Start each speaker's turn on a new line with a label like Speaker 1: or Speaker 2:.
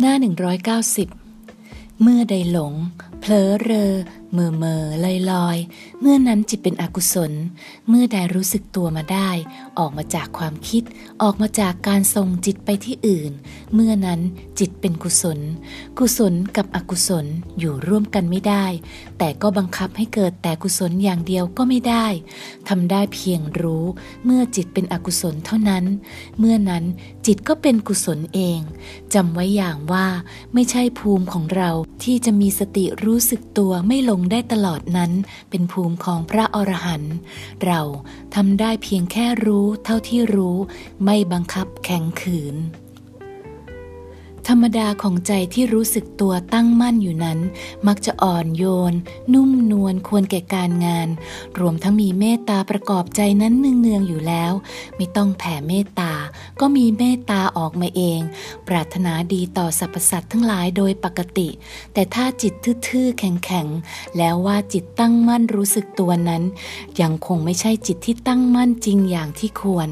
Speaker 1: หน้า 190 เมื่อใดหลง ลอเรอเมื่อเมื่อลอยลอย เมื่อนั้นจิตเป็นอกุศล เมื่อใดรู้สึกตัวมาได้ ออกมาจากความคิด ออกมาจากการส่งจิตไปที่อื่น เมื่อนั้นจิตเป็นกุศล กุศลกับอกุศลอยู่ร่วมกันไม่ได้ แต่ก็บังคับให้เกิดแต่กุศลอย่างเดียวก็ไม่ได้ทำได้เพียงรู้ เมื่อจิตเป็นอกุศลเท่านั้น เมื่อนั้นจิตก็เป็นกุศลเองจำไว้อย่างว่า ไม่ใช่ภูมิของเราที่จะมีสติรู้รู้สึกตัวไม่ลงได้ตลอดนั้น เป็นภูมิของพระอรหันต์เราทำได้เพียงแค่รู้เท่าที่รู้ ไม่บังคับแข็งขืน ธรรมดาของใจที่รู้สึกตัวตั้งมั่นอยู่นั้น มักจะอ่อนโยน นุ่มนวลควรแก่การงาน รวมทั้งมีเมตตาประกอบใจนั้นเนืองๆอยู่แล้ว ไม่ต้องแผ่เมตตา ก็มีเมตตาออกมาเอง ปรารถนาดีต่อสรรพสัตว์ทั้งหลายโดยปกติ แต่ถ้าจิตทื่อๆแข็งๆแล้วว่าจิตตั้งมั่นรู้สึกตัวนั้น ยังคงไม่ใช่จิตที่ตั้งมั่นจริงอย่างที่ควร